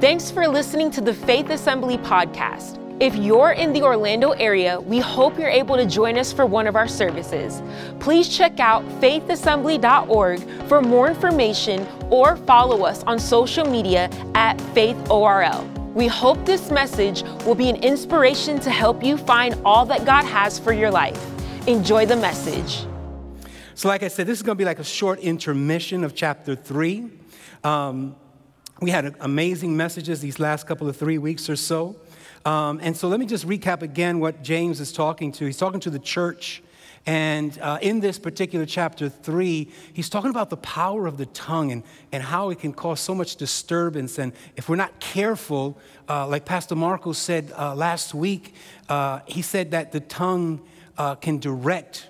Thanks for listening to the Faith Assembly podcast. If you're in the Orlando area, we hope you're able to join us for one of our services. Please check out faithassembly.org for more information or follow us on social media at faithorl. We hope this message will be an inspiration to help you find all that God has for your life. Enjoy the message. So, like I said, this is going to be like a short intermission of chapter three. Um, we had amazing messages these last couple of three weeks or so. Um, and so let me just recap again what James is talking to. He's talking to the church. And uh, in this particular chapter three, he's talking about the power of the tongue and, and how it can cause so much disturbance. And if we're not careful, uh, like Pastor Marco said uh, last week, uh, he said that the tongue uh, can direct,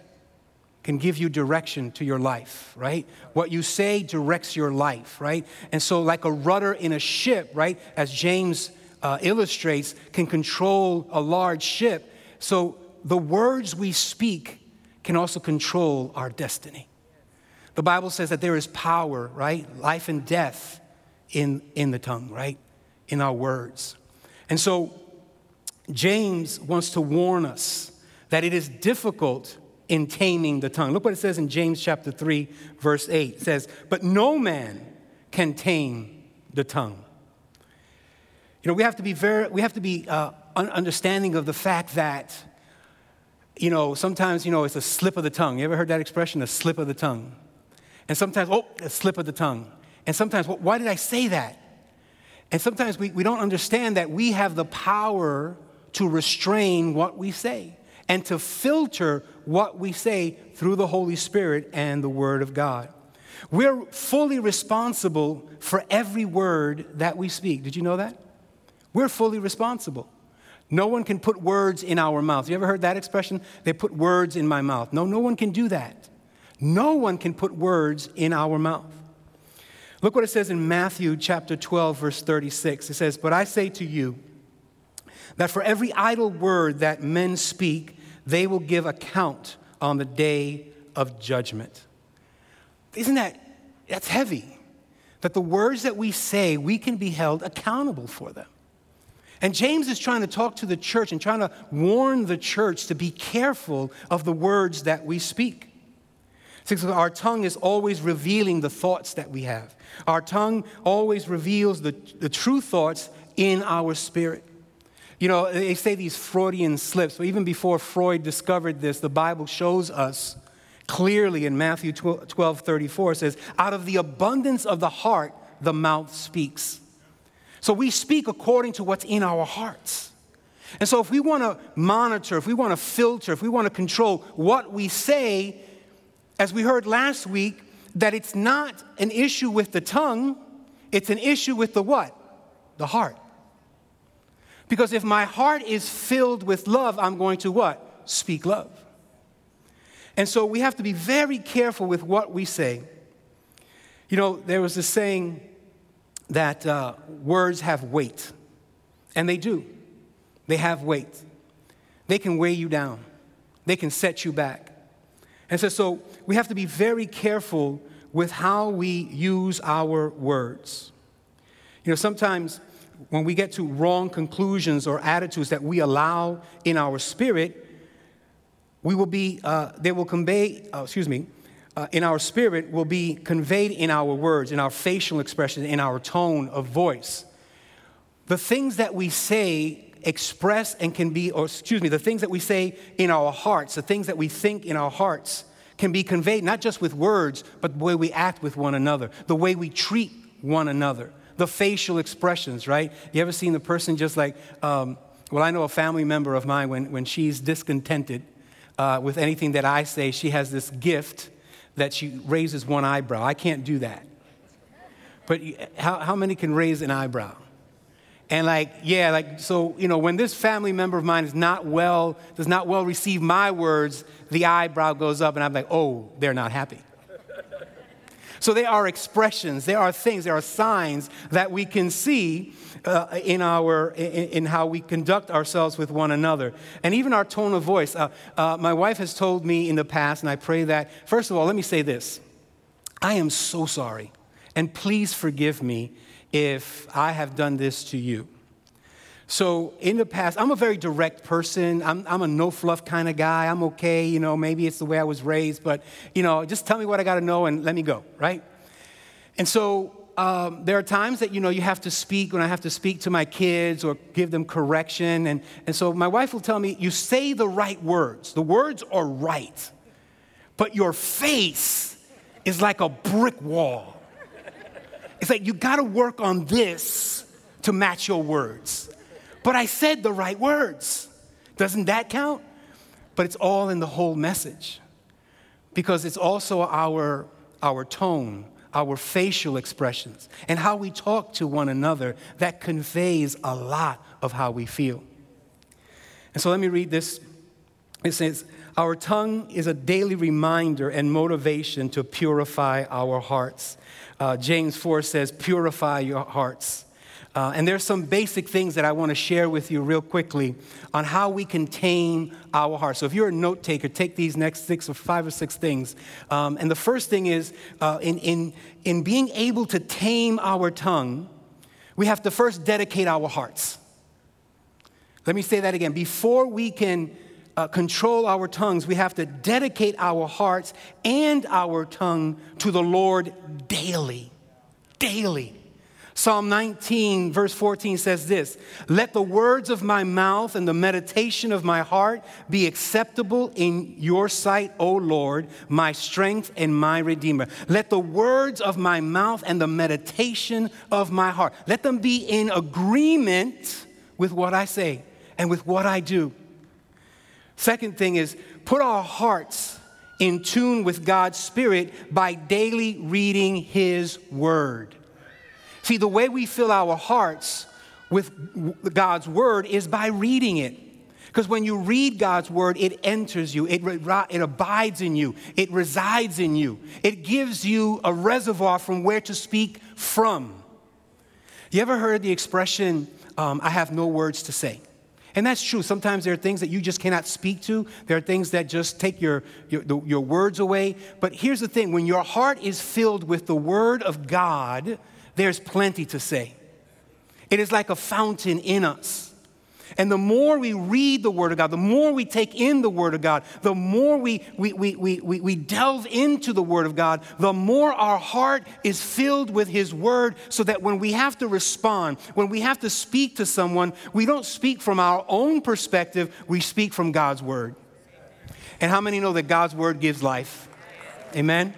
can give you direction to your life, right? What you say directs your life, right? And so, like a rudder in a ship, right? As James uh, illustrates can control a large ship. So the words we speak can also control our destiny. The Bible says that there is power, right? Life and death in, in the tongue, right? In our words. And so James wants to warn us that it is difficult in taming the tongue. Look what it says in James chapter 3, verse 8. It says, But no man can tame the tongue. You know, we have to be very, we have to be uh, understanding of the fact that, you know, sometimes, you know, it's a slip of the tongue. You ever heard that expression, a slip of the tongue? And sometimes, oh, a slip of the tongue. And sometimes, well, why did I say that? And sometimes we, we don't understand that we have the power to restrain what we say and to filter what we say through the Holy Spirit and the Word of God. We're fully responsible for every word that we speak. Did you know that? We're fully responsible. No one can put words in our mouth. You ever heard that expression? They put words in my mouth. No, no one can do that. No one can put words in our mouth. Look what it says in Matthew chapter 12, verse 36. It says, But I say to you that for every idle word that men speak, they will give account on the day of judgment. Isn't that, that's heavy. That the words that we say, we can be held accountable for them. And James is trying to talk to the church and trying to warn the church to be careful of the words that we speak. Because our tongue is always revealing the thoughts that we have. Our tongue always reveals the, the true thoughts in our spirit. You know, they say these Freudian slips, but even before Freud discovered this, the Bible shows us clearly in Matthew 12, 12 34, it says, Out of the abundance of the heart, the mouth speaks. So we speak according to what's in our hearts. And so if we want to monitor, if we want to filter, if we want to control what we say, as we heard last week, that it's not an issue with the tongue, it's an issue with the what? The heart. Because if my heart is filled with love, I'm going to what? Speak love. And so we have to be very careful with what we say. You know, there was a saying that uh, words have weight. And they do. They have weight. They can weigh you down, they can set you back. And so, so we have to be very careful with how we use our words. You know, sometimes when we get to wrong conclusions or attitudes that we allow in our spirit, we will be, uh, they will convey, uh, excuse me, uh, in our spirit will be conveyed in our words, in our facial expression, in our tone of voice. The things that we say express and can be, or excuse me, the things that we say in our hearts, the things that we think in our hearts, can be conveyed not just with words, but the way we act with one another, the way we treat one another, the facial expressions, right? You ever seen the person just like, um, well, I know a family member of mine, when, when she's discontented uh, with anything that I say, she has this gift that she raises one eyebrow. I can't do that. But how, how many can raise an eyebrow? And like, yeah, like, so, you know, when this family member of mine is not well, does not well receive my words, the eyebrow goes up and I'm like, oh, they're not happy. So there are expressions, there are things, there are signs that we can see uh, in, our, in, in, how we conduct ourselves with one another. And even our tone of voice. Uh, uh, my wife has told me in the past, and I pray that, first of all, let me say this I am so sorry, and please forgive me if I have done this to you. So in the past, I'm a very direct person. I'm, I'm a no fluff kind of guy. I'm okay, you know, maybe it's the way I was raised, but, you know, just tell me what I got to know and let me go, right? And so um, there are times that, you know, you have to speak when I have to speak to my kids or give them correction. And, and so my wife will tell me, you say the right words. The words are right, but your face is like a brick wall. It's like you got to work on this to match your words. But I said the right words. Doesn't that count? But it's all in the whole message because it's also our, our tone, our facial expressions, and how we talk to one another that conveys a lot of how we feel. And so let me read this. It says, Our tongue is a daily reminder and motivation to purify our hearts. Uh, James 4 says, Purify your hearts. Uh, and there's some basic things that I want to share with you real quickly on how we can tame our hearts. So if you're a note taker, take these next six or five or six things. Um, and the first thing is uh, in, in, in being able to tame our tongue, we have to first dedicate our hearts. Let me say that again. Before we can uh, control our tongues, we have to dedicate our hearts and our tongue to the Lord daily. Daily. Psalm 19, verse 14 says this Let the words of my mouth and the meditation of my heart be acceptable in your sight, O Lord, my strength and my redeemer. Let the words of my mouth and the meditation of my heart, let them be in agreement with what I say and with what I do. Second thing is put our hearts in tune with God's Spirit by daily reading His Word. See, the way we fill our hearts with God's word is by reading it. Because when you read God's word, it enters you, it, it abides in you, it resides in you, it gives you a reservoir from where to speak from. You ever heard the expression, um, I have no words to say? And that's true. Sometimes there are things that you just cannot speak to. There are things that just take your, your, your words away. But here's the thing when your heart is filled with the Word of God, there's plenty to say. It is like a fountain in us. And the more we read the Word of God, the more we take in the Word of God, the more we, we, we, we, we, delve into the Word of God, the more our heart is filled with His Word, so that when we have to respond, when we have to speak to someone, we don't speak from our own perspective, we speak from God's Word. And how many know that God's Word gives life? Amen?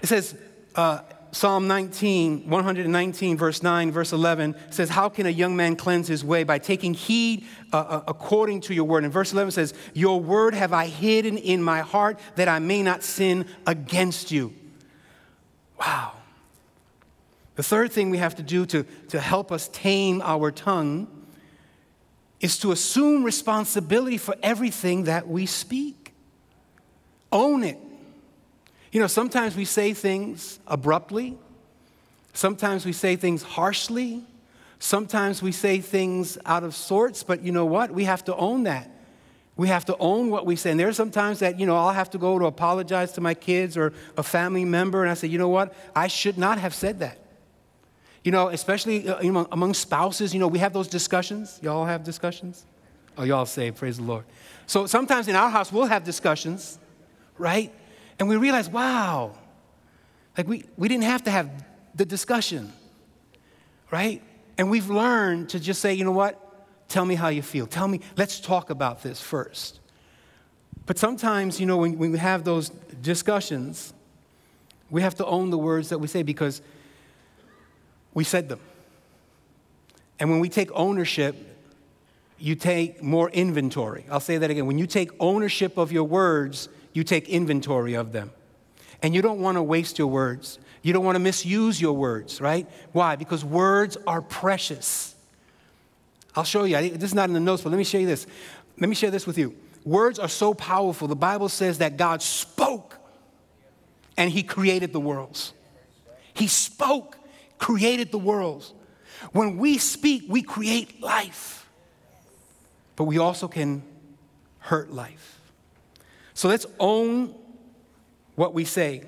It says, uh, Psalm 19, 119, verse 9, verse 11 says, How can a young man cleanse his way? By taking heed uh, uh, according to your word. And verse 11 says, Your word have I hidden in my heart that I may not sin against you. Wow. The third thing we have to do to, to help us tame our tongue is to assume responsibility for everything that we speak. Own it. You know, sometimes we say things abruptly, sometimes we say things harshly, sometimes we say things out of sorts, but you know what? We have to own that. We have to own what we say. And there are some times that, you know, I'll have to go to apologize to my kids or a family member, and I say, you know what? I should not have said that. You know, especially uh, you know, among spouses, you know, we have those discussions. Y'all have discussions? Oh, y'all say, praise the Lord. So sometimes in our house, we'll have discussions, right? And we realize, wow, like we, we didn't have to have the discussion, right? And we've learned to just say, you know what? Tell me how you feel. Tell me, let's talk about this first. But sometimes, you know, when, when we have those discussions, we have to own the words that we say because we said them. And when we take ownership, you take more inventory. I'll say that again. When you take ownership of your words, you take inventory of them. And you don't want to waste your words. You don't want to misuse your words, right? Why? Because words are precious. I'll show you. This is not in the notes, but let me show you this. Let me share this with you. Words are so powerful. The Bible says that God spoke and He created the worlds. He spoke, created the worlds. When we speak, we create life, but we also can hurt life. So let's own what we say.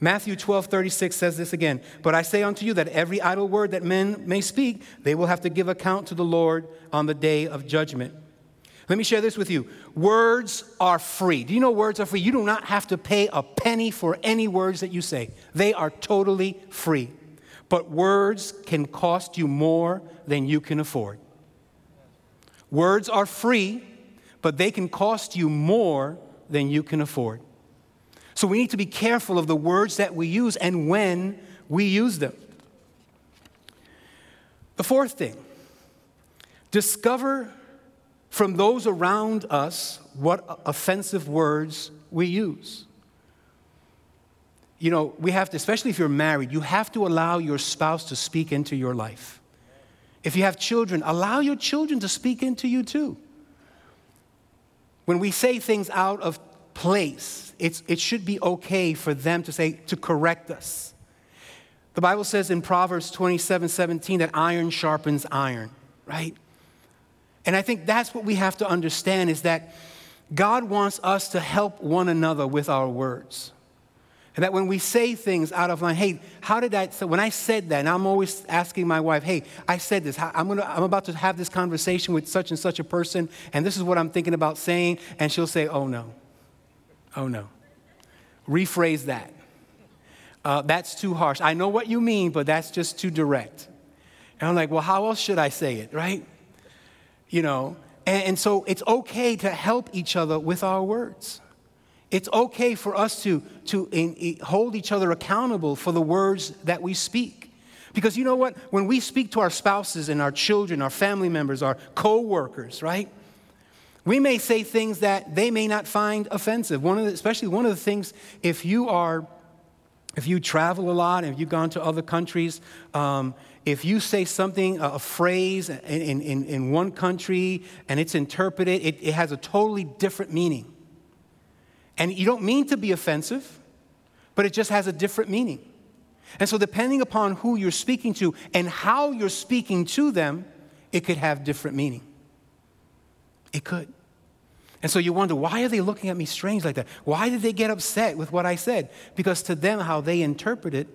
Matthew 12, 36 says this again. But I say unto you that every idle word that men may speak, they will have to give account to the Lord on the day of judgment. Let me share this with you. Words are free. Do you know words are free? You do not have to pay a penny for any words that you say, they are totally free. But words can cost you more than you can afford. Words are free, but they can cost you more than you can afford. So we need to be careful of the words that we use and when we use them. The fourth thing discover from those around us what offensive words we use. You know, we have to, especially if you're married, you have to allow your spouse to speak into your life. If you have children, allow your children to speak into you too. When we say things out of place, it's, it should be okay for them to say, to correct us. The Bible says in Proverbs 27 17 that iron sharpens iron, right? And I think that's what we have to understand is that God wants us to help one another with our words. And that when we say things out of line, hey, how did I, so when I said that, and I'm always asking my wife, hey, I said this, I'm, gonna, I'm about to have this conversation with such and such a person, and this is what I'm thinking about saying, and she'll say, oh no, oh no. Rephrase that. Uh, that's too harsh. I know what you mean, but that's just too direct. And I'm like, well, how else should I say it, right? you know. And, and so it's okay to help each other with our words. It's okay for us to, to in, in, hold each other accountable for the words that we speak. Because you know what? When we speak to our spouses and our children, our family members, our co workers, right? We may say things that they may not find offensive. One of the, especially one of the things, if you are, if you travel a lot if you've gone to other countries, um, if you say something, a phrase in, in, in one country and it's interpreted, it, it has a totally different meaning. And you don't mean to be offensive, but it just has a different meaning. And so, depending upon who you're speaking to and how you're speaking to them, it could have different meaning. It could. And so you wonder, why are they looking at me strange like that? Why did they get upset with what I said? Because to them, how they interpret it,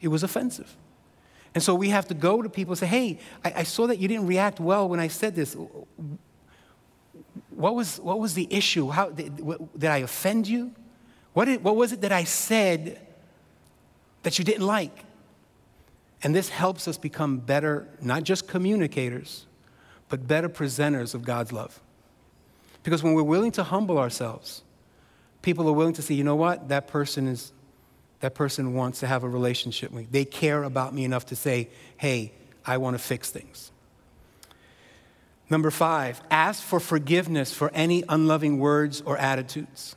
it was offensive. And so we have to go to people and say, hey, I, I saw that you didn't react well when I said this. What was, what was the issue? How, did, did I offend you? What, did, what was it that I said that you didn't like? And this helps us become better, not just communicators, but better presenters of God's love. Because when we're willing to humble ourselves, people are willing to say, you know what, that person is that person wants to have a relationship with me. They care about me enough to say, hey, I want to fix things. Number five, ask for forgiveness for any unloving words or attitudes.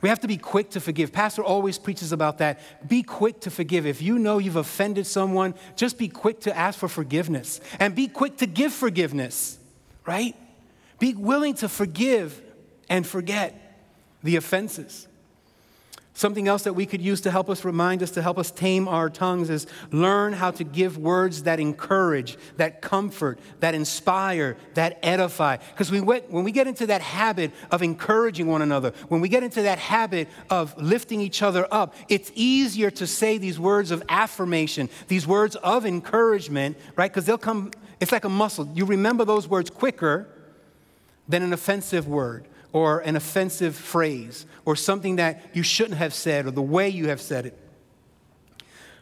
We have to be quick to forgive. Pastor always preaches about that. Be quick to forgive. If you know you've offended someone, just be quick to ask for forgiveness and be quick to give forgiveness, right? Be willing to forgive and forget the offenses. Something else that we could use to help us remind us, to help us tame our tongues, is learn how to give words that encourage, that comfort, that inspire, that edify. Because we when we get into that habit of encouraging one another, when we get into that habit of lifting each other up, it's easier to say these words of affirmation, these words of encouragement, right? Because they'll come, it's like a muscle. You remember those words quicker than an offensive word or an offensive phrase or something that you shouldn't have said or the way you have said it.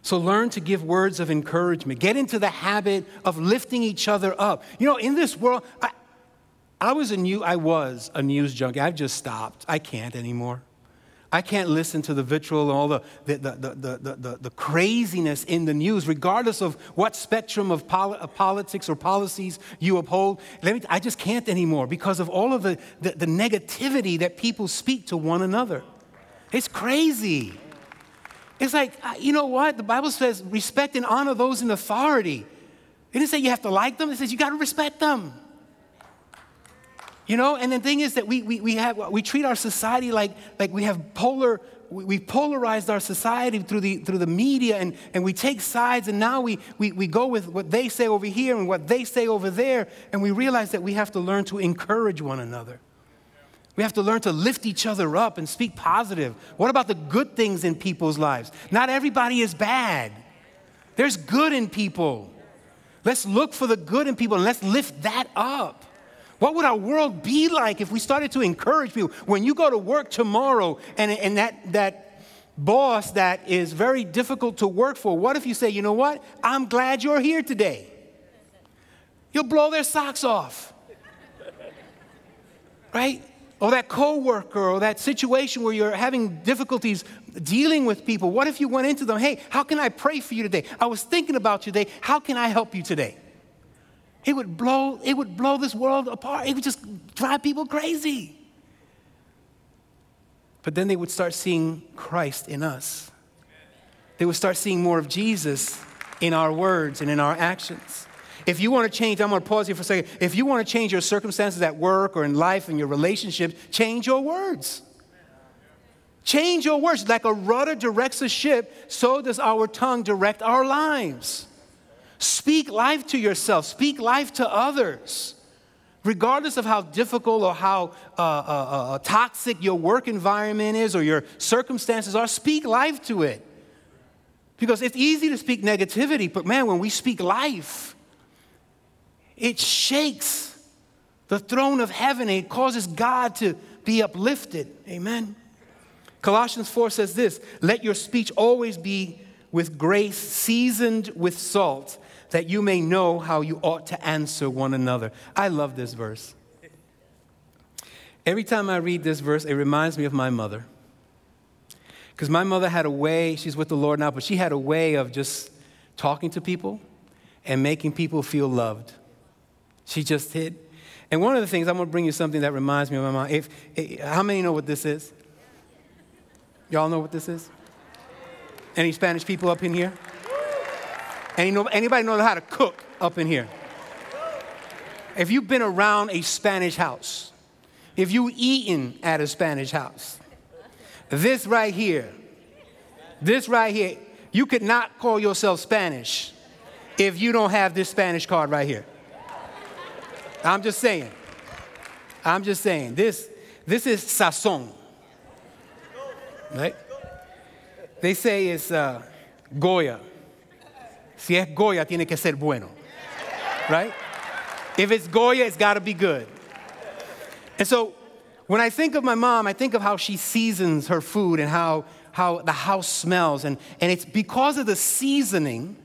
So learn to give words of encouragement. Get into the habit of lifting each other up. You know, in this world, I, I was a new, I was a news junkie. I've just stopped. I can't anymore. I can't listen to the vitriol and all the, the, the, the, craziness in the news, regardless of what spectrum of, poli- of politics or policies you uphold. I just can't anymore because of all of the, the, the negativity that people speak to one another. It's crazy. It's like, uh, you know what? The Bible says respect and honor those in authority. It didn't say you have to like them, it says you got to respect them. You know, and the thing is that we, we, we, have, we treat our society like, like we have polar, we, we polarized our society through the, through the media and, and we take sides and now we, we, we go with what they say over here and what they say over there and we realize that we have to learn to encourage one another. We have to learn to lift each other up and speak positive. What about the good things in people's lives? Not everybody is bad. There's good in people. Let's look for the good in people and let's lift that up. What would our world be like if we started to encourage people? When you go to work tomorrow and, and that, that boss that is very difficult to work for, what if you say, you know what? I'm glad you're here today? You'll blow their socks off. Right? Or that coworker or that situation where you're having difficulties dealing with people. What if you went into them, hey, how can I pray for you today? I was thinking about you today. How can I help you today? It would blow, it would blow this world apart. It would just drive people crazy. But then they would start seeing Christ in us. They would start seeing more of Jesus in our words and in our actions. If you want to change, I'm going to pause here for a second. If you want to change your circumstances at work or in life and your relationships, change your words. Change your words. Like a rudder directs a ship, so does our tongue direct our lives. Speak life to yourself, speak life to others. Regardless of how difficult or how uh, uh, uh, toxic your work environment is or your circumstances are, speak life to it. Because it's easy to speak negativity, but man, when we speak life, it shakes the throne of heaven and it causes God to be uplifted. Amen. Colossians 4 says this Let your speech always be with grace, seasoned with salt, that you may know how you ought to answer one another. I love this verse. Every time I read this verse, it reminds me of my mother. Because my mother had a way, she's with the Lord now, but she had a way of just talking to people and making people feel loved. She just hit. And one of the things, I'm going to bring you something that reminds me of my mom. If, if, how many know what this is? Y'all know what this is? Any Spanish people up in here? Any, anybody know how to cook up in here? If you've been around a Spanish house, if you've eaten at a Spanish house, this right here, this right here, you could not call yourself Spanish if you don't have this Spanish card right here. I'm just saying. I'm just saying. This, this is sazon. Right? They say it's uh, Goya. Si es Goya, tiene que ser bueno. Right? If it's Goya, it's got to be good. And so when I think of my mom, I think of how she seasons her food and how, how the house smells. And, and it's because of the seasoning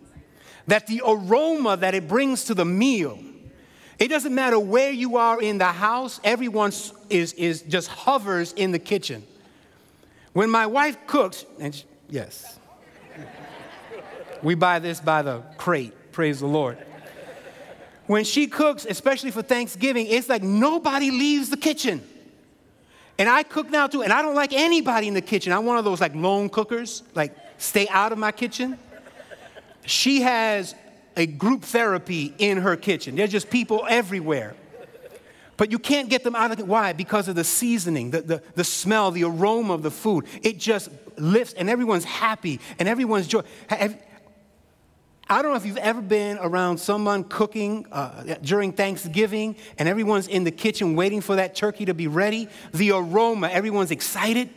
that the aroma that it brings to the meal it doesn't matter where you are in the house, everyone is, is just hovers in the kitchen. When my wife cooks, and she, yes, we buy this by the crate, praise the Lord. When she cooks, especially for Thanksgiving, it's like nobody leaves the kitchen. And I cook now too, and I don't like anybody in the kitchen. I'm one of those like lone cookers, like stay out of my kitchen. She has a group therapy in her kitchen. There's just people everywhere. But you can't get them out of it. Why? Because of the seasoning, the, the, the smell, the aroma of the food. It just lifts, and everyone's happy, and everyone's joy. Have, I don't know if you've ever been around someone cooking uh, during Thanksgiving and everyone's in the kitchen waiting for that turkey to be ready. The aroma, everyone's excited,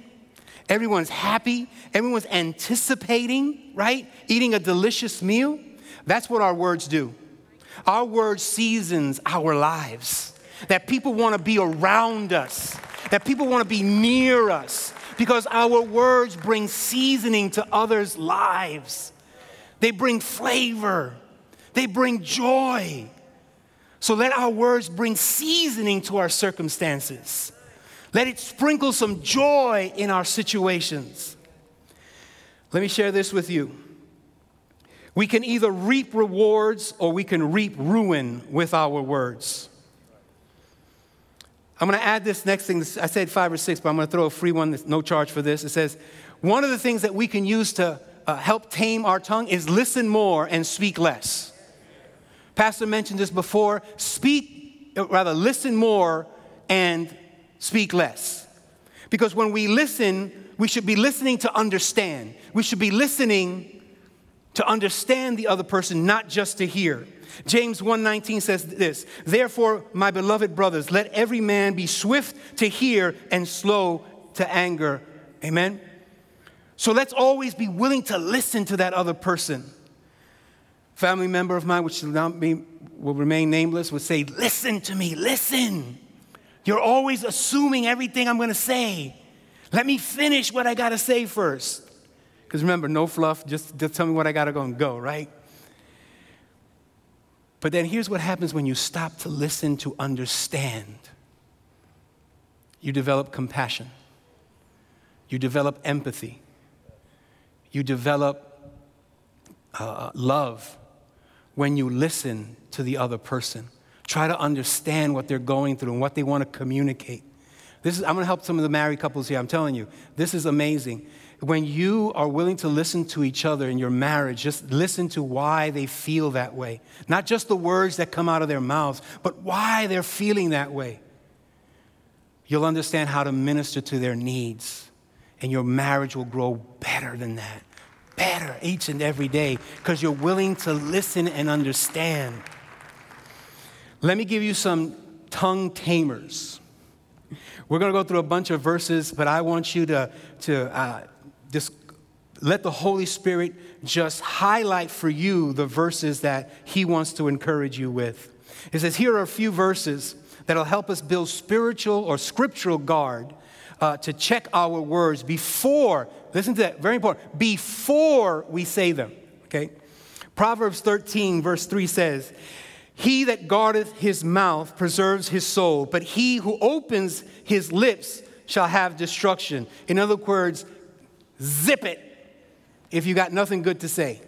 everyone's happy, everyone's anticipating, right? Eating a delicious meal. That's what our words do. Our word seasons our lives. That people want to be around us, that people want to be near us, because our words bring seasoning to others' lives. They bring flavor, they bring joy. So let our words bring seasoning to our circumstances. Let it sprinkle some joy in our situations. Let me share this with you. We can either reap rewards or we can reap ruin with our words. I'm going to add this next thing. I said five or six, but I'm going to throw a free one. No charge for this. It says, one of the things that we can use to uh, help tame our tongue is listen more and speak less. Pastor mentioned this before. Speak, uh, rather, listen more and speak less. Because when we listen, we should be listening to understand. We should be listening to understand the other person, not just to hear. James 1:19 says this, "Therefore, my beloved brothers, let every man be swift to hear and slow to anger." Amen. So let's always be willing to listen to that other person. Family member of mine, which will, not be, will remain nameless, would say, Listen to me, listen. You're always assuming everything I'm to say. Let me finish what I got to say first. Because remember, no fluff, just, just tell me what I got to go and go, right? But then here's what happens when you stop to listen to understand you develop compassion, you develop empathy, you develop uh, love when you listen to the other person. Try to understand what they're going through and what they want to communicate. This is, I'm going to help some of the married couples here. I'm telling you, this is amazing. When you are willing to listen to each other in your marriage, just listen to why they feel that way. Not just the words that come out of their mouths, but why they're feeling that way. You'll understand how to minister to their needs, and your marriage will grow better than that. Better each and every day because you're willing to listen and understand. Let me give you some tongue tamers. We're going to go through a bunch of verses, but I want you to, to uh, just let the Holy Spirit just highlight for you the verses that He wants to encourage you with. It says, Here are a few verses that'll help us build spiritual or scriptural guard uh, to check our words before, listen to that, very important, before we say them, okay? Proverbs 13, verse 3 says, he that guardeth his mouth preserves his soul, but he who opens his lips shall have destruction. In other words, zip it if you got nothing good to say,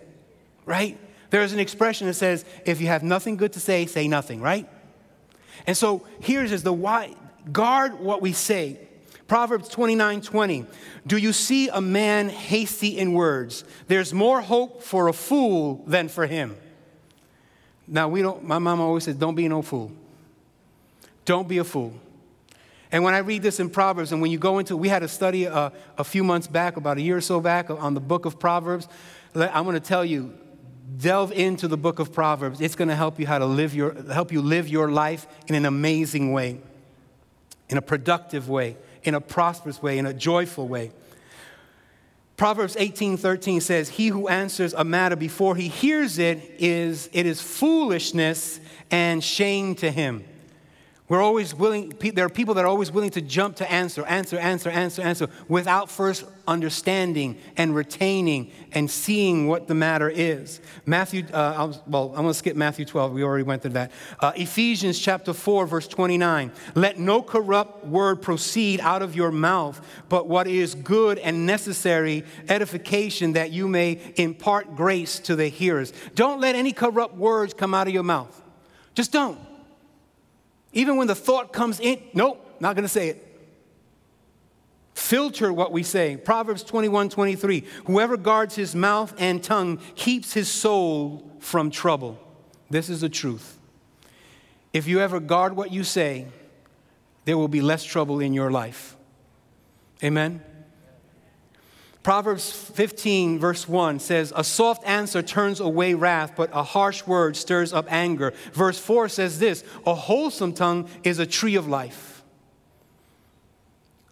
right? There's an expression that says, if you have nothing good to say, say nothing, right? And so here's is the why guard what we say. Proverbs 29 20. Do you see a man hasty in words? There's more hope for a fool than for him. Now, we don't, my mom always says, don't be no fool. Don't be a fool. And when I read this in Proverbs, and when you go into, we had a study uh, a few months back, about a year or so back, on the book of Proverbs. I'm going to tell you, delve into the book of Proverbs. It's going to help you how to live your, help you live your life in an amazing way, in a productive way, in a prosperous way, in a joyful way. Proverbs 18:13 says, "He who answers a matter before he hears it is it is foolishness and shame to him." We're always willing, there are people that are always willing to jump to answer, answer, answer, answer, answer, without first understanding and retaining and seeing what the matter is. Matthew, uh, well, I'm going to skip Matthew 12. We already went through that. Uh, Ephesians chapter 4, verse 29. Let no corrupt word proceed out of your mouth, but what is good and necessary edification that you may impart grace to the hearers. Don't let any corrupt words come out of your mouth. Just don't. Even when the thought comes in, nope, not going to say it. Filter what we say. Proverbs 21 23. Whoever guards his mouth and tongue keeps his soul from trouble. This is the truth. If you ever guard what you say, there will be less trouble in your life. Amen? Proverbs 15, verse 1 says, A soft answer turns away wrath, but a harsh word stirs up anger. Verse 4 says this A wholesome tongue is a tree of life.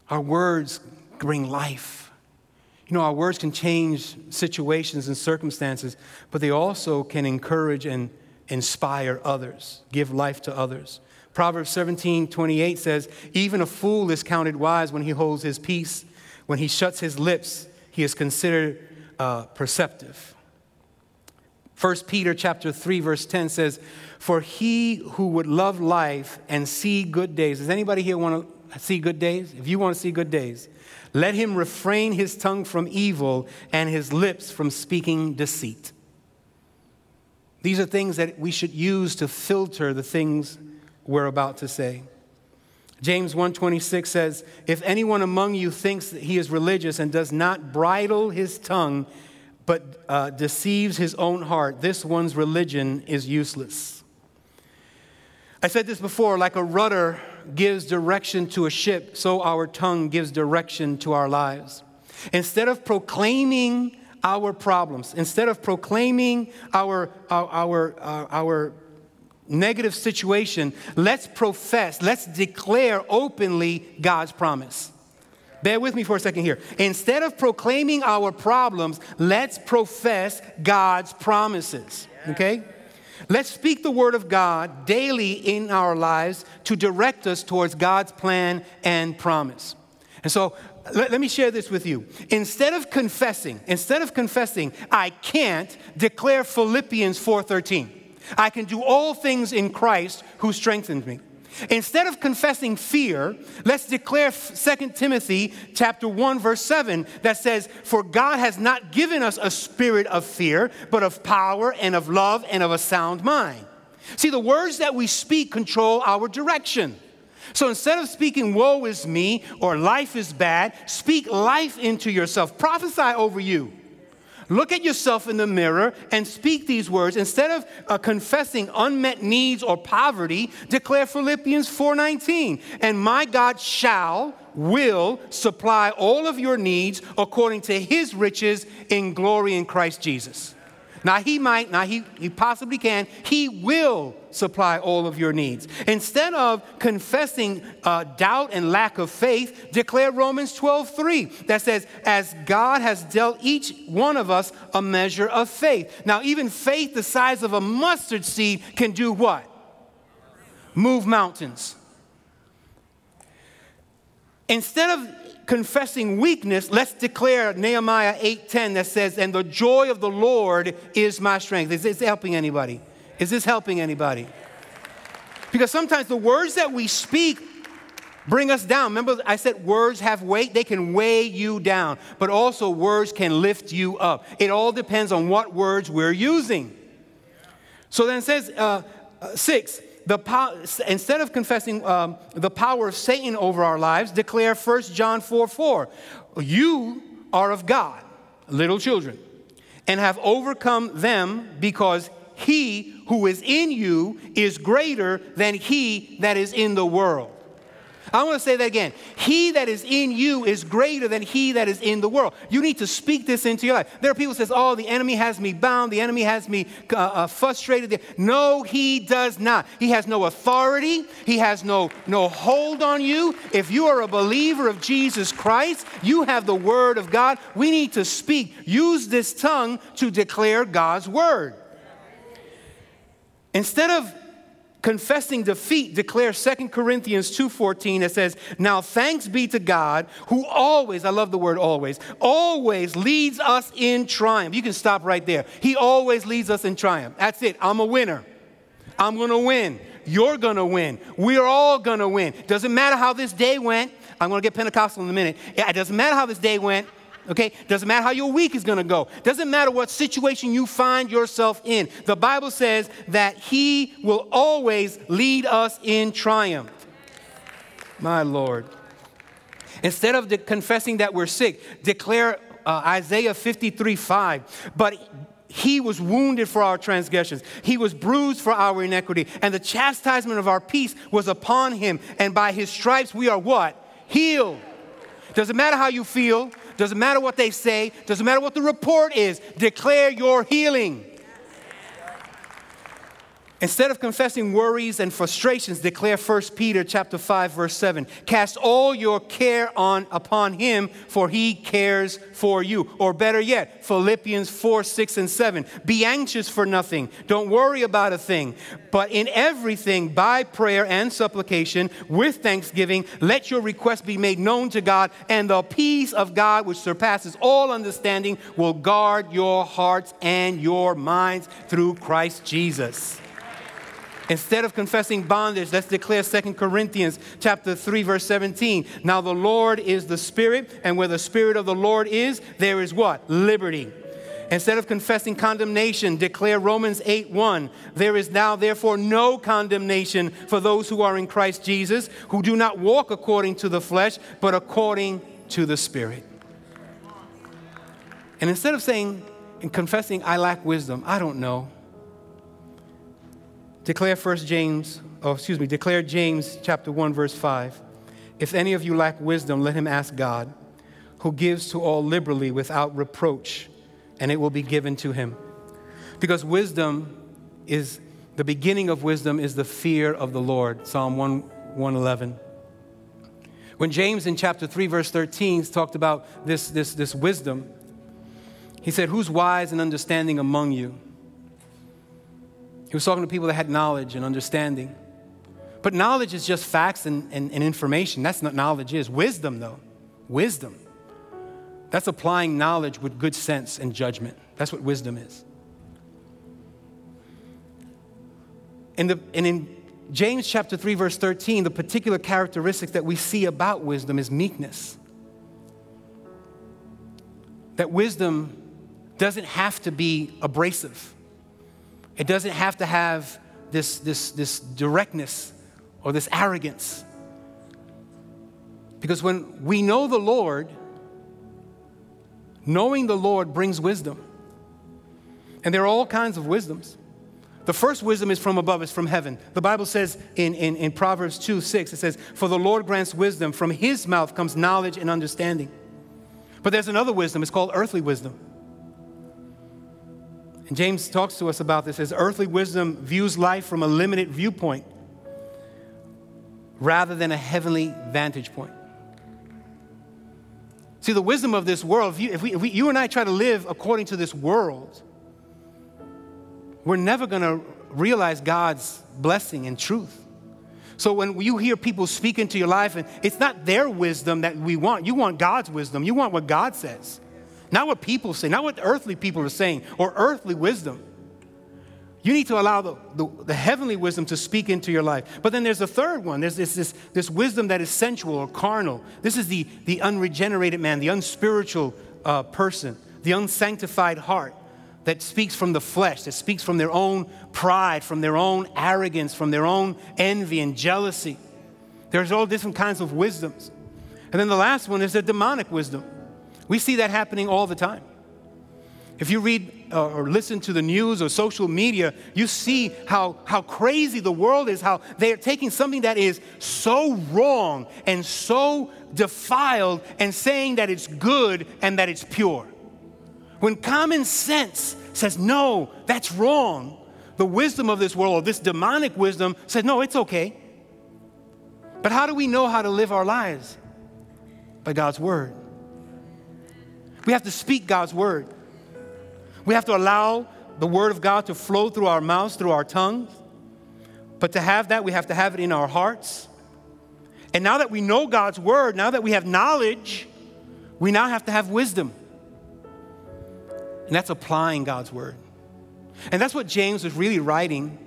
Our words bring life. You know, our words can change situations and circumstances, but they also can encourage and inspire others, give life to others. Proverbs 17, 28 says, Even a fool is counted wise when he holds his peace, when he shuts his lips he is considered uh, perceptive. 1 Peter chapter 3 verse 10 says, "For he who would love life and see good days." Does anybody here want to see good days? If you want to see good days, let him refrain his tongue from evil and his lips from speaking deceit. These are things that we should use to filter the things we're about to say. James 1:26 says, "If anyone among you thinks that he is religious and does not bridle his tongue, but uh, deceives his own heart, this one's religion is useless." I said this before, like a rudder gives direction to a ship, so our tongue gives direction to our lives. Instead of proclaiming our problems, instead of proclaiming our, our, our, our, our negative situation, let's profess, let's declare openly God's promise. Bear with me for a second here. Instead of proclaiming our problems, let's profess God's promises. Okay? Let's speak the word of God daily in our lives to direct us towards God's plan and promise. And so let, let, me share this with you. Instead of confessing, instead of confessing, I can't declare Philippians 4:13. I can do all things in Christ who strengthens me. Instead of confessing fear, let's declare 2 Timothy chapter 1 verse 7 that says, "For God has not given us a spirit of fear, but of power and of love and of a sound mind." See, the words that we speak control our direction. So instead of speaking, woe is me or life is bad, speak life into yourself. Prophesy over you. Look at yourself in the mirror and speak these words. Instead of uh, confessing unmet needs or poverty, declare Philippians 4:19. And my God shall will supply all of your needs according to his riches in glory in Christ Jesus. Now, he might, now he, he possibly can, he will supply all of your needs. Instead of confessing uh, doubt and lack of faith, declare Romans 12 3 that says, As God has dealt each one of us a measure of faith. Now, even faith the size of a mustard seed can do what? Move mountains. Instead of confessing weakness, let's declare Nehemiah 8:10 that says, "And the joy of the Lord is my strength." Is this helping anybody? Is this helping anybody? Because sometimes the words that we speak bring us down. Remember, I said words have weight, they can weigh you down, but also words can lift you up. It all depends on what words we're using. So then it says, uh, uh, six, the instead of confessing um, the power of Satan over our lives, declare 1 John 4 4. You are of God, little children, and have overcome them because he who is in you is greater than he that is in the world. I want to say that again. He that is in you is greater than he that is in the world. You need to speak this into your life. There are people who says, "Oh, the enemy has me bound. The enemy has me uh, uh, frustrated." No, he does not. He has no authority. He has no no hold on you. If you are a believer of Jesus Christ, you have the word of God. We need to speak. Use this tongue to declare God's word. Instead of confessing defeat declare 2 corinthians 2.14 that says now thanks be to god who always i love the word always always leads us in triumph. You can stop right there. He always leads us in triumph. That's it. I'm a winner. I'm gonna win. You're gonna win. We're all gonna win. Doesn't matter how this day went. I'm gonna get pentecostal in a minute. It doesn't matter how this day went okay? Doesn't matter how your week is gonna go. Doesn't matter what situation you find yourself in. The Bible says that He will always lead us in triumph. My Lord. Instead of de- confessing that we're sick, declare uh, Isaiah 53 5. But he was wounded for our transgressions. He was bruised for our iniquity. And the chastisement of our peace was upon him. And by his stripes we are what? Healed. Doesn't matter how you feel. Doesn't matter what they say, doesn't matter what the report is, declare your healing. Instead of confessing worries and frustrations, declare 1 Peter chapter 5 verse 7. Cast all your care on upon him for he cares for you. Or better yet, Philippians 4, 6 and 7. Be anxious for nothing. Don't worry about a thing, but in everything by prayer and supplication with thanksgiving let your requests be made known to God and the peace of God which surpasses all understanding will guard your hearts and your minds through Christ Jesus. Instead of confessing bondage, let's declare 2 Corinthians chapter 3 verse 17. Now the Lord is the Spirit, and where the Spirit of the Lord is, there is what? Liberty. Instead of confessing condemnation, declare Romans 8 1. There is now, therefore, no condemnation for those who are in Christ Jesus, who do not walk according to the flesh, but according to the Spirit. And instead of saying and confessing, I lack wisdom, I don't know. Declare first James, oh, excuse me, declare James chapter 1, verse 5. If any of you lack wisdom, let him ask God, who gives to all liberally without reproach, and it will be given to him. Because wisdom is the beginning of wisdom is the fear of the Lord. Psalm 1, 111. When James in chapter 3, verse 13 talked about this, this, this wisdom, he said, Who's wise and understanding among you? He was talking to people that had knowledge and understanding. But knowledge is just facts and, and, and information. That's not knowledge is. Wisdom, though. Wisdom. That's applying knowledge with good sense and judgment. That's what wisdom is. In the, and in James chapter 3, verse 13, the particular characteristics that we see about wisdom is meekness. That wisdom doesn't have to be abrasive, it doesn't have to have this, this, this directness or this arrogance. Because when we know the Lord, knowing the Lord brings wisdom. And there are all kinds of wisdoms. The first wisdom is from above, it's from heaven. The Bible says in, in, in Proverbs 2 6, it says, For the Lord grants wisdom, from his mouth comes knowledge and understanding. But there's another wisdom, it's called earthly wisdom. And James talks to us about this as earthly wisdom views life from a limited viewpoint rather than a heavenly vantage point. See, the wisdom of this world, if, you, if, we, if we, you and I try to live according to this world, we're never going to realize God's blessing and truth. So when you hear people speak into your life, and it's not their wisdom that we want, you want God's wisdom. You want what God says, not what people say, not what earthly people are saying or earthly wisdom. You need to allow the, the, the, heavenly wisdom to speak into your life. But then there's a third one. There's this, this, this wisdom that is sensual or carnal. This is the, the unregenerated man, the unspiritual uh, person, the unsanctified heart that speaks from the flesh, that speaks from their own pride, from their own arrogance, from their own envy and jealousy. There's all different kinds of wisdoms. And then the last one is the demonic wisdom. We see that happening all the time. If you read uh, or listen to the news or social media, you see how, how crazy the world is, how they are taking something that is so wrong and so defiled and saying that it's good and that it's pure. When common sense says, no, that's wrong, the wisdom of this world, or this demonic wisdom, says, no, it's okay. But how do we know how to live our lives? By God's word. We have to speak God's word. We have to allow the word of God to flow through our mouths, through our tongues. But to have that, we have to have it in our hearts. And now that we know God's word, now that we have knowledge, we now have to have wisdom. And that's applying God's word. And that's what James was really writing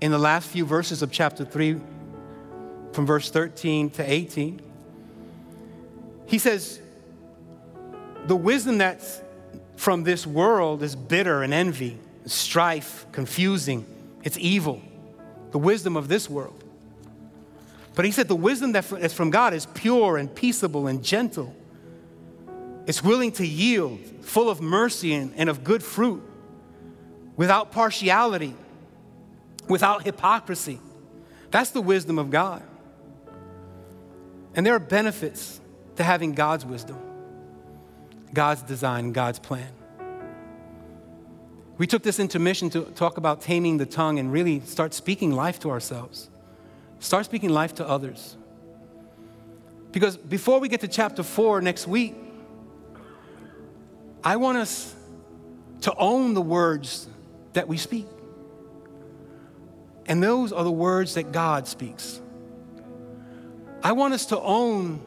in the last few verses of chapter 3, from verse 13 to 18. He says, The wisdom that's from this world is bitter and envy, strife, confusing, it's evil. The wisdom of this world. But he said the wisdom that's from God is pure and peaceable and gentle it's willing to yield, full of mercy and, and of good fruit, without partiality, without hypocrisy. That's the wisdom of God. And there are benefits to having God's wisdom, God's design, God's plan. We took this intermission to talk about taming the tongue and really start speaking life to ourselves. Start speaking life to others. Because before we get to chapter four next week, I want us to own the words that we speak. And those are the words that God speaks. I want us to own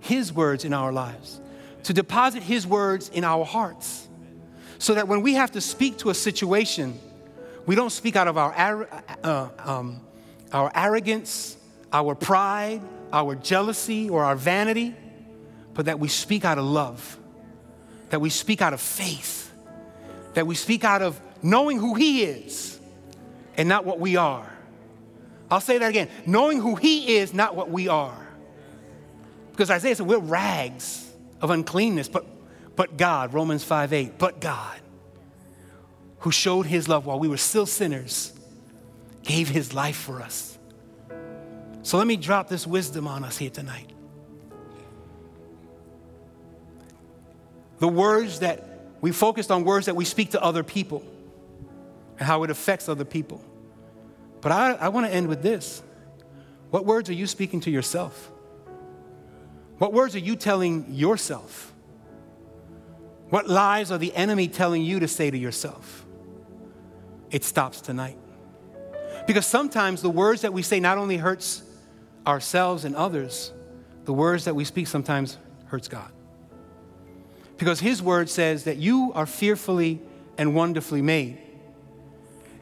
His words in our lives, to deposit His words in our hearts, so that when we have to speak to a situation, we don't speak out of our, uh, um, our arrogance, our pride, our jealousy, or our vanity, but that we speak out of love that we speak out of faith, that we speak out of knowing who He is and not what we are. I'll say that again knowing who He is, not what we are. Because Isaiah said we're rags of uncleanness, but, but God, Romans 5 8, but God, who showed His love while we were still sinners, gave His life for us. So let me drop this wisdom on us here tonight. The words that we focused on words that we speak to other people and how it affects other people. But I, I want to end with this. What words are you speaking to yourself? What words are you telling yourself? What lies are the enemy telling you to say to yourself? It stops tonight. Because sometimes the words that we say not only hurts ourselves and others, the words that we speak sometimes hurts God. Because his word says that you are fearfully and wonderfully made.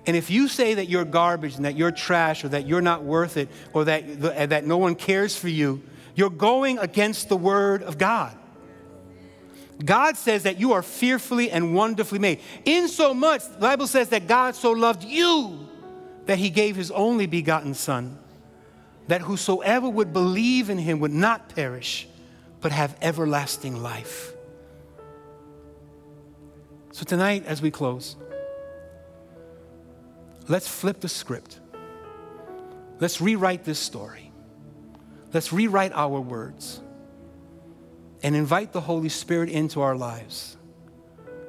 And if you say that you're garbage and that you're trash or that you're not worth it or that, that no one cares for you, you're going against the word of God. God says that you are fearfully and wonderfully made. In so much, the Bible says that God so loved you that he gave his only begotten Son, that whosoever would believe in him would not perish, but have everlasting life. So tonight, as we close, let's flip the script. Let's rewrite this story. Let's rewrite our words and invite the Holy Spirit into our lives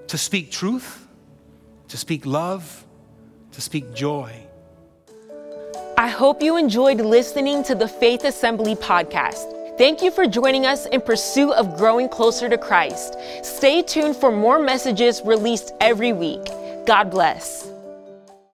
to speak truth, to speak love, to speak joy I hope you enjoyed listening to the Faith Assembly podcast. Thank you for joining us in pursuit of growing closer to Christ. Stay tuned for more messages released every week. God bless.